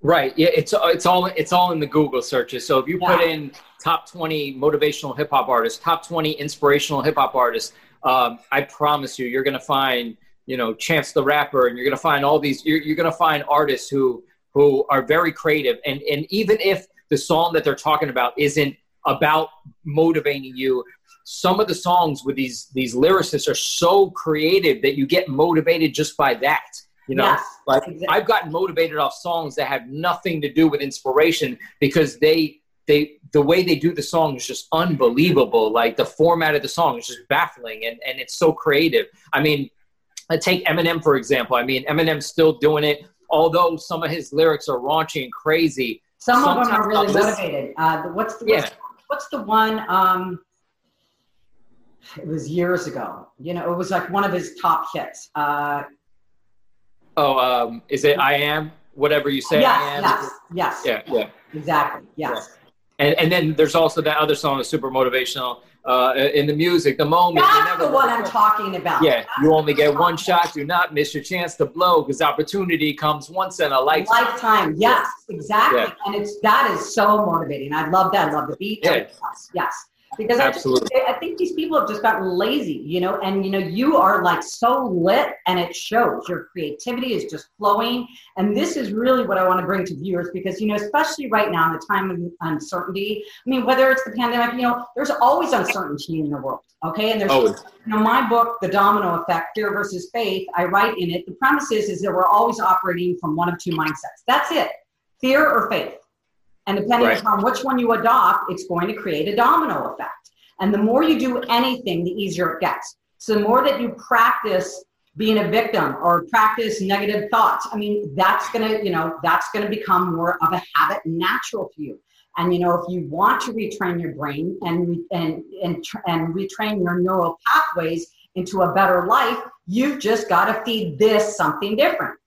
Right. Yeah. It's it's all it's all in the Google searches. So if you yeah. put in top twenty motivational hip hop artists, top twenty inspirational hip hop artists, um, I promise you, you're gonna find you know Chance the Rapper, and you're gonna find all these. You're, you're gonna find artists who who are very creative, and and even if the song that they're talking about isn't about motivating you. Some of the songs with these these lyricists are so creative that you get motivated just by that you know? Yes, like exactly. i've gotten motivated off songs that have nothing to do with inspiration because they they the way they do the song is just unbelievable. Like the format of the song is just baffling and and it's so creative. I mean I take eminem for example. I mean eminem's still doing it although some of his lyrics are raunchy and crazy some Sometimes of them are really motivated. Uh, what's the what's, yeah. what's the one? Um, it was years ago. You know, it was like one of his top hits. Uh, oh, um, is it I am whatever you say? Yes, I am. yes, yes. Yeah, yeah. Exactly. Yes. Yeah. And and then there's also that other song that's super motivational uh, in the music, the moment. That's the one I'm talking about. Yeah, That's you only get one shot. Do not miss your chance to blow because opportunity comes once in a lifetime. Lifetime, yes, exactly. Yeah. And it's that is so motivating. I love that. I love the beat. Yeah. Yes, yes. Because Absolutely. I, just, I think these people have just gotten lazy, you know, and you know, you are like so lit and it shows your creativity is just flowing. And this is really what I want to bring to viewers because, you know, especially right now in the time of uncertainty, I mean, whether it's the pandemic, you know, there's always uncertainty in the world. Okay. And there's, always. you know, my book, The Domino Effect, Fear versus Faith, I write in it, the premise is, is that we're always operating from one of two mindsets. That's it. Fear or faith. And depending right. upon which one you adopt, it's going to create a domino effect. And the more you do anything, the easier it gets. So the more that you practice being a victim or practice negative thoughts, I mean, that's gonna, you know, that's gonna become more of a habit natural to you. And you know, if you want to retrain your brain and and and, and retrain your neural pathways into a better life, you've just got to feed this something different.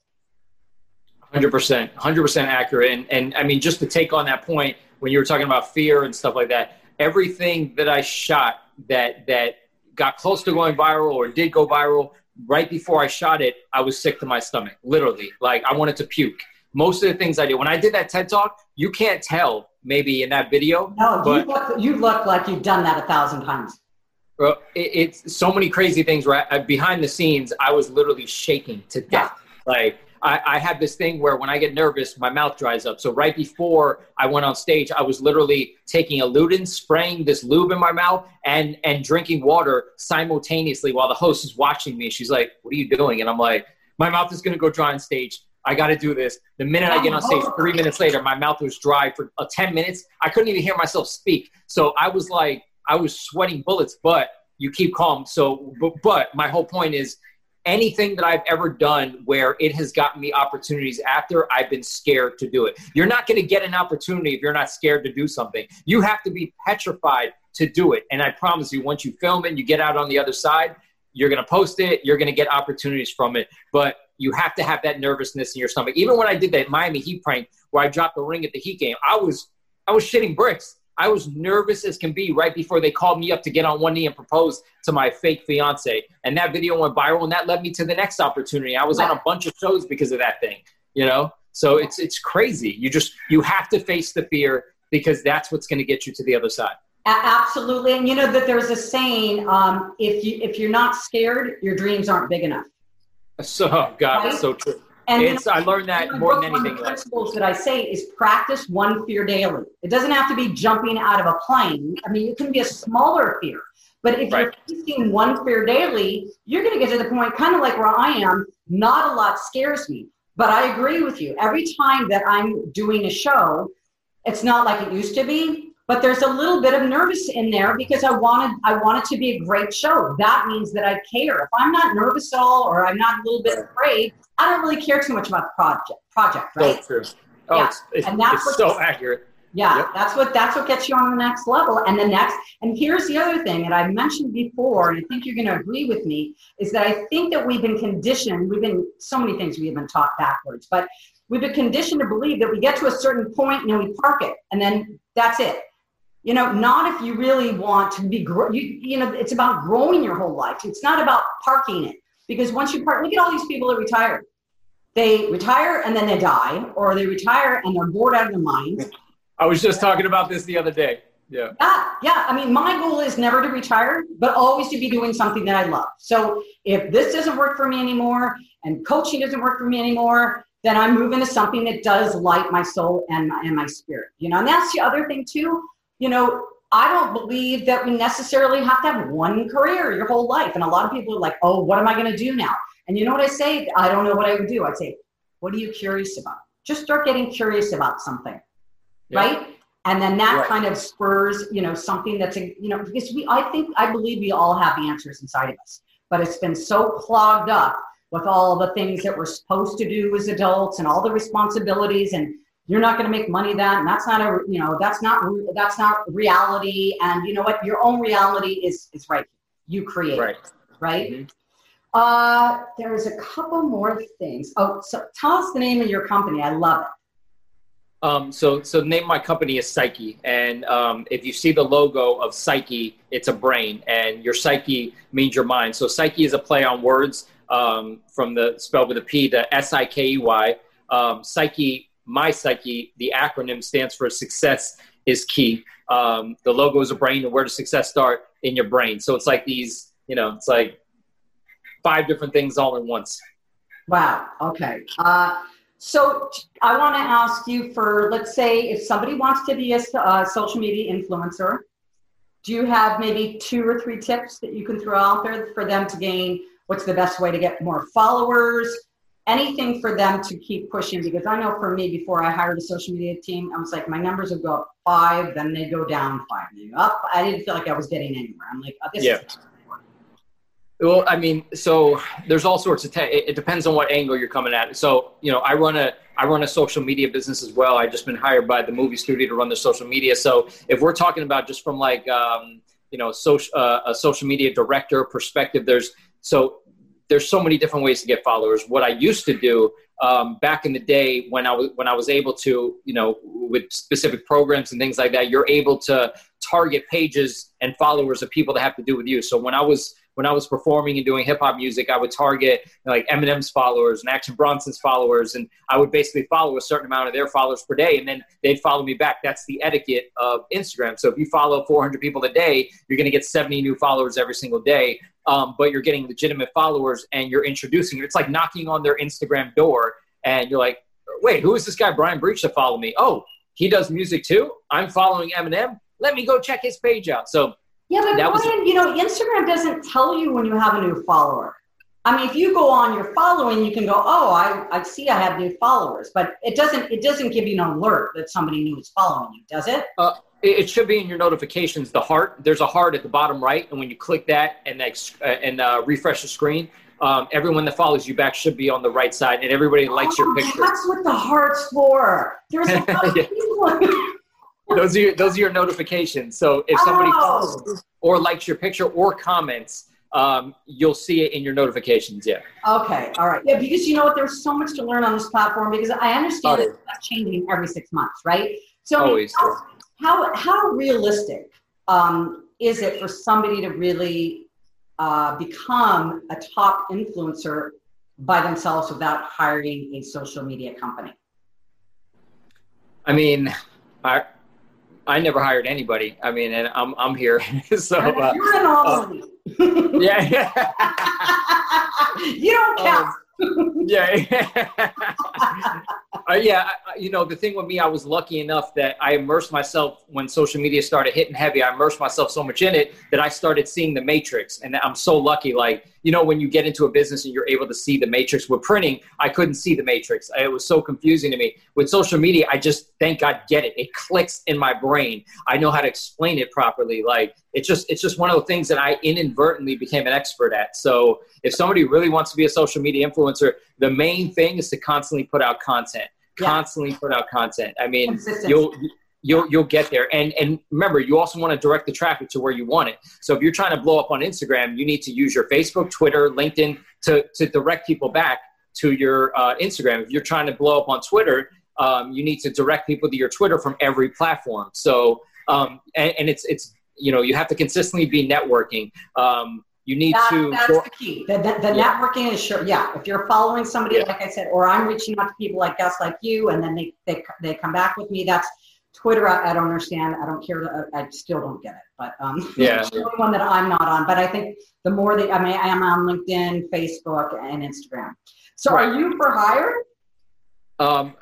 Hundred percent, hundred percent accurate. And and I mean, just to take on that point, when you were talking about fear and stuff like that, everything that I shot that that got close to going viral or did go viral, right before I shot it, I was sick to my stomach, literally. Like I wanted to puke. Most of the things I did when I did that TED talk, you can't tell maybe in that video. No, but, you look you look like you've done that a thousand times. Bro, it, it's so many crazy things. Right uh, behind the scenes, I was literally shaking to death. Yeah. Like I, I have this thing where when I get nervous, my mouth dries up. So right before I went on stage, I was literally taking a Luden's, spraying this lube in my mouth, and and drinking water simultaneously while the host is watching me. She's like, "What are you doing?" And I'm like, "My mouth is gonna go dry on stage." I got to do this. The minute I get on stage, three minutes later, my mouth was dry for uh, 10 minutes. I couldn't even hear myself speak. So I was like, I was sweating bullets, but you keep calm. So, but, but my whole point is anything that I've ever done where it has gotten me opportunities after I've been scared to do it. You're not going to get an opportunity if you're not scared to do something. You have to be petrified to do it. And I promise you, once you film it you get out on the other side, you're going to post it, you're going to get opportunities from it. But you have to have that nervousness in your stomach. Even when I did that Miami Heat prank where I dropped the ring at the Heat game, I was I was shitting bricks. I was nervous as can be right before they called me up to get on one knee and propose to my fake fiance. And that video went viral, and that led me to the next opportunity. I was on a bunch of shows because of that thing, you know. So it's it's crazy. You just you have to face the fear because that's what's going to get you to the other side. Absolutely, and you know that there's a saying: um, if you if you're not scared, your dreams aren't big enough. So God, right? so true. And it's, I learned that more than anything. One of the principles that I say is practice one fear daily. It doesn't have to be jumping out of a plane. I mean, it can be a smaller fear. But if right. you're facing one fear daily, you're going to get to the point, kind of like where I am, not a lot scares me. But I agree with you. Every time that I'm doing a show, it's not like it used to be but there's a little bit of nervous in there because I wanted I want it to be a great show. That means that I care. If I'm not nervous at all or I'm not a little bit afraid, I don't really care too much about the project project, oh, right? So true. Oh, yeah. it's, it's, and that's it's so accurate. Yeah, yep. that's what that's what gets you on the next level. And the next, and here's the other thing that I mentioned before, and I think you're going to agree with me, is that I think that we've been conditioned. We've been so many things we have been taught backwards, but we've been conditioned to believe that we get to a certain point and then we park it, and then that's it you know not if you really want to be you, you know it's about growing your whole life it's not about parking it because once you park look at all these people that retire. They retire and then they die or they retire and they're bored out of their minds. I was just talking about this the other day. Yeah. Yeah yeah. I mean my goal is never to retire but always to be doing something that i love. So if this doesn't work for me anymore and coaching doesn't work for me anymore then i'm moving to something that does light my soul and my, and my spirit. You know and that's the other thing too. You know, I don't believe that we necessarily have to have one career your whole life. And a lot of people are like, oh, what am I going to do now? And you know what I say? I don't know what I would do. I'd say, what are you curious about? Just start getting curious about something, yeah. right? And then that right. kind of spurs, you know, something that's, a, you know, because we, I think, I believe we all have the answers inside of us, but it's been so clogged up with all the things that we're supposed to do as adults and all the responsibilities and you're not going to make money then and that's not a you know that's not that's not reality and you know what your own reality is is right you create right right mm-hmm. uh there's a couple more things oh so tell us the name of your company i love it um, so, so the name of my company is Psyche, and um, if you see the logo of Psyche, it's a brain, and your psyche means your mind. So, Psyche is a play on words um, from the spelled with a P, the S I K E Y. Um, psyche my psyche, the acronym stands for success is key. Um, the logo is a brain, and where does success start in your brain? So it's like these, you know, it's like five different things all in once. Wow. Okay. Uh, so I want to ask you for, let's say, if somebody wants to be a uh, social media influencer, do you have maybe two or three tips that you can throw out there for them to gain? What's the best way to get more followers? Anything for them to keep pushing? Because I know for me, before I hired a social media team, I was like, my numbers would go up five, then they go down five, then up. I didn't feel like I was getting anywhere. I'm like, oh, this yeah. is well, I mean, so there's all sorts of. Te- it depends on what angle you're coming at. So, you know, I run a I run a social media business as well. I just been hired by the movie studio to run the social media. So, if we're talking about just from like um, you know, social uh, a social media director perspective, there's so there's so many different ways to get followers. What I used to do um, back in the day when I was when I was able to, you know, with specific programs and things like that, you're able to target pages and followers of people that have to do with you. So when I was when I was performing and doing hip hop music, I would target like Eminem's followers and Action Bronson's followers, and I would basically follow a certain amount of their followers per day, and then they'd follow me back. That's the etiquette of Instagram. So if you follow 400 people a day, you're going to get 70 new followers every single day. Um, but you're getting legitimate followers, and you're introducing. It's like knocking on their Instagram door, and you're like, "Wait, who is this guy, Brian Breach, to follow me? Oh, he does music too. I'm following Eminem. Let me go check his page out." So yeah, but Brian, was, you know, Instagram doesn't tell you when you have a new follower. I mean, if you go on your following, you can go, oh, I, I see I have new followers, but it doesn't it doesn't give you an alert that somebody new is following you, does it? Uh, it should be in your notifications. The heart, there's a heart at the bottom right, and when you click that and uh, and uh, refresh the screen, um, everyone that follows you back should be on the right side, and everybody likes oh, your picture. That's what the heart's for. There's a lot of people those are your, those are your notifications. So if somebody oh. or likes your picture or comments, um, you'll see it in your notifications. Yeah. Okay. All right. Yeah, because you know what, there's so much to learn on this platform because I understand oh. it's changing every six months, right? So always. How, how, how realistic um, is it for somebody to really uh, become a top influencer by themselves without hiring a social media company? I mean, I I never hired anybody. I mean, and I'm I'm here. so uh, you're an uh, yeah, yeah. you don't count. Um, yeah. uh, yeah, you know, the thing with me, I was lucky enough that I immersed myself when social media started hitting heavy. I immersed myself so much in it that I started seeing the matrix. And I'm so lucky. Like, you know, when you get into a business and you're able to see the matrix with printing, I couldn't see the matrix. It was so confusing to me. With social media, I just, thank God, get it. It clicks in my brain. I know how to explain it properly. Like, it's just, it's just one of the things that I inadvertently became an expert at. So if somebody really wants to be a social media influencer, the main thing is to constantly put out content constantly put out content. I mean, you'll you'll you'll get there. And and remember, you also want to direct the traffic to where you want it. So if you're trying to blow up on Instagram, you need to use your Facebook, Twitter, LinkedIn to to direct people back to your uh, Instagram. If you're trying to blow up on Twitter, um, you need to direct people to your Twitter from every platform. So um, and, and it's it's you know you have to consistently be networking. Um, you need that, to that's the key. The, the, the yeah. networking is sure yeah. If you're following somebody yeah. like i said or i'm reaching out to people like guests like you and then they they, they come back with me that's twitter I, I don't understand. I don't care. To, i still don't get it. But um yeah. the only one that i'm not on. But i think the more that i mean i am on linkedin facebook and instagram. So right. are you for hire um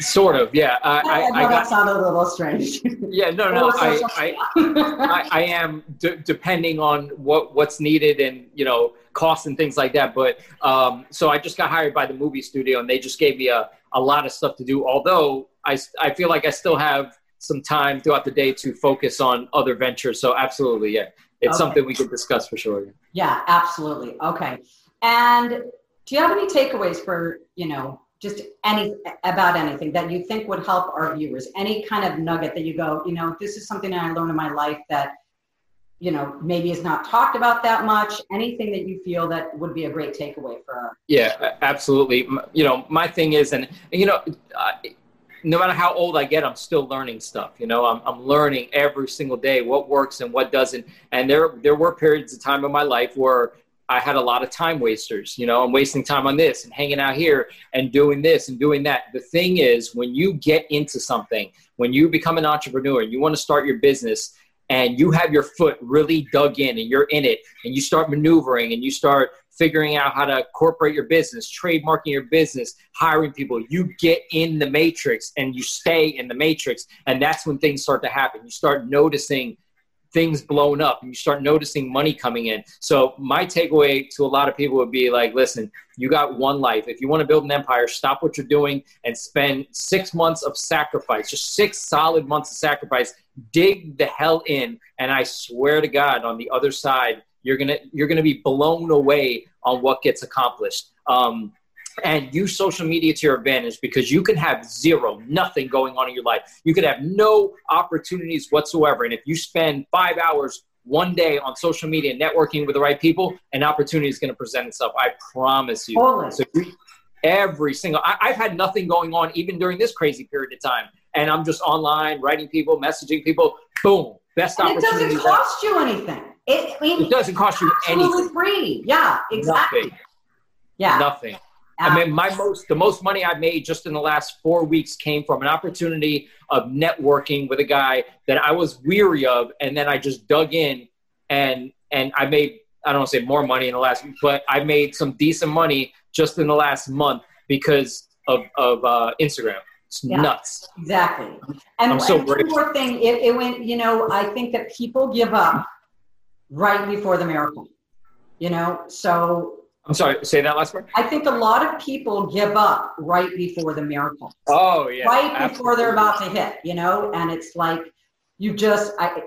Sort of, yeah. I, I, I, I got, that sounded a little strange. Yeah, no, no. I, I, I, I, am d- depending on what what's needed and you know costs and things like that. But um, so I just got hired by the movie studio and they just gave me a, a lot of stuff to do. Although I I feel like I still have some time throughout the day to focus on other ventures. So absolutely, yeah, it's okay. something we could discuss for sure. Yeah, absolutely. Okay. And do you have any takeaways for you know just any about anything that you think would help our viewers any kind of nugget that you go you know this is something that i learned in my life that you know maybe is not talked about that much anything that you feel that would be a great takeaway for our yeah absolutely. You know my thing is and you know uh, no matter how old i get i'm still learning stuff you know I'm, I'm learning every single day what works and what doesn't. And there there were periods of time in my life where I had a lot of time wasters. You know, I'm wasting time on this and hanging out here and doing this and doing that. The thing is, when you get into something, when you become an entrepreneur you want to start your business and you have your foot really dug in and you're in it and you start maneuvering and you start figuring out how to incorporate your business, trademarking your business, hiring people, you get in the matrix and you stay in the matrix. And that's when things start to happen. You start noticing things blown up and you start noticing money coming in. So my takeaway to a lot of people would be like, listen, you got one life. If you want to build an empire, stop what you're doing and spend six months of sacrifice, just six solid months of sacrifice. Dig the hell in. And I swear to God, on the other side, you're gonna you're gonna be blown away on what gets accomplished. Um, and use social media to your advantage because you can have zero, nothing going on in your life. You could have no opportunities whatsoever. And if you spend five hours one day on social media networking with the right people, an opportunity is going to present itself. I promise you. So every single, I, have had nothing going on even during this crazy period of time. And I'm just online, writing people, messaging people. Boom. Best and opportunity. It doesn't cost you anything. It, I mean, it doesn't cost you anything. free. Yeah, exactly. Nothing. Yeah. Nothing. I mean, my most the most money I've made just in the last four weeks came from an opportunity of networking with a guy that I was weary of, and then I just dug in, and and I made I don't want to say more money in the last, but I made some decent money just in the last month because of of uh, Instagram. It's yeah, nuts. Exactly. And I'm so one more thing, it, it went. You know, I think that people give up right before the miracle. You know, so I'm sorry, say that last part. I think a lot of people give up right before the miracle. Oh yeah. Right absolutely. before they're about to hit, you know, and it's like you just I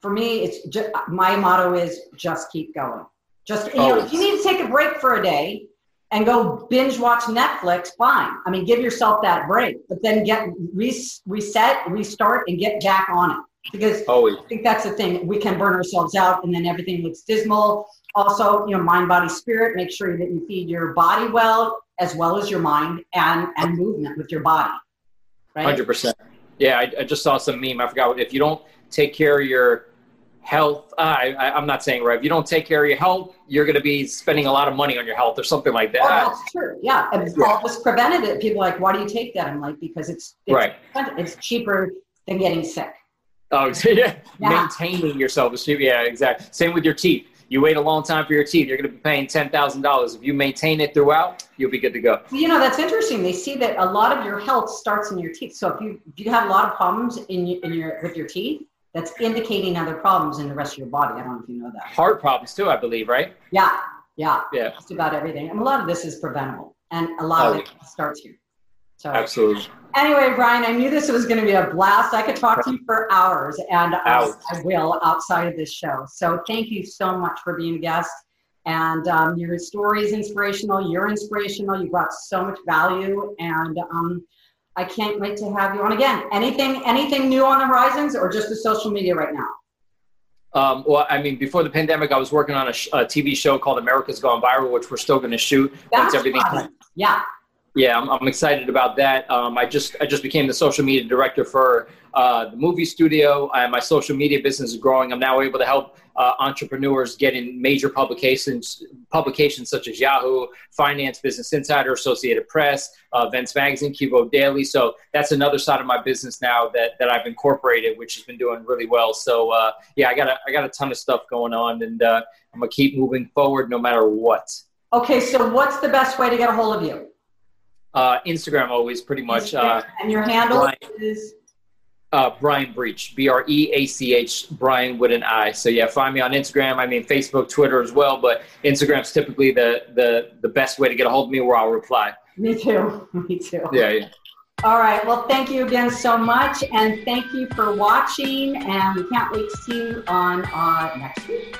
for me it's just my motto is just keep going. Just you oh, know, if you need to take a break for a day and go binge watch Netflix, fine. I mean, give yourself that break, but then get res- reset, restart, and get back on it. Because Always. I think that's the thing. We can burn ourselves out, and then everything looks dismal. Also you know mind body spirit make sure that you feed your body well as well as your mind and and movement with your body right? 100% yeah I, I just saw some meme i forgot if you don't take care of your health uh, I, am not saying right if you don't take care of your health you're going to be spending a lot of money on your health or something like that. oh, that's true yeah and yeah. all this prevented people like why do you take that? I'm like because it's, it's right. it's cheaper than getting sick oh yeah. yeah. maintaining yourself yeah exactly same with your teeth you wait a long time for your teeth, you're going to be paying ten thousand dollars. If you maintain it throughout, you'll be good to go. You know that's interesting. They see that a lot of your health starts in your teeth. So if you if you have a lot of problems in your, in your with your teeth, that's indicating other problems in the rest of your body. I don't know if you know that. Heart problems too, I believe, right? Yeah, yeah, yeah. Just about everything, and a lot of this is preventable, and a lot oh, of it starts here. So absolutely. Anyway, Brian, I knew this was going to be a blast. I could talk to you for hours, and uh, I will outside of this show. So thank you so much for being a guest. And um, your story is inspirational. You're inspirational. You brought so much value, and um, I can't wait to have you on again. Anything, anything new on the horizons, or just the social media right now? Um, well, I mean, before the pandemic, I was working on a, sh- a TV show called America's Gone Viral, which we're still going to shoot That's once everything. Fun. Yeah yeah, I'm, I'm, excited about that. Um, I just I just became the social media director for uh, the movie studio. Uh, my social media business is growing. I'm now able to help uh, entrepreneurs get in major publications, publications such as Yahoo, Finance, Business Insider, Associated Press, uh, Vents Magazine, Kivo Daily. So that's another side of my business now that, that I've incorporated, which has been doing really well. So uh, yeah, I got a, I got a ton of stuff going on, and uh, I'm gonna keep moving forward no matter what. Okay, so what's the best way to get a hold of you? Uh, Instagram always pretty much. Uh, and your handle Brian, is? Uh, Brian Breach, B R E A C H, Brian with an I. So yeah, find me on Instagram. I mean Facebook, Twitter as well, but Instagram's typically the the the best way to get a hold of me, where I'll reply. Me too. Me too. Yeah, yeah. All right. Well, thank you again so much, and thank you for watching. And we can't wait to see you on uh, next week.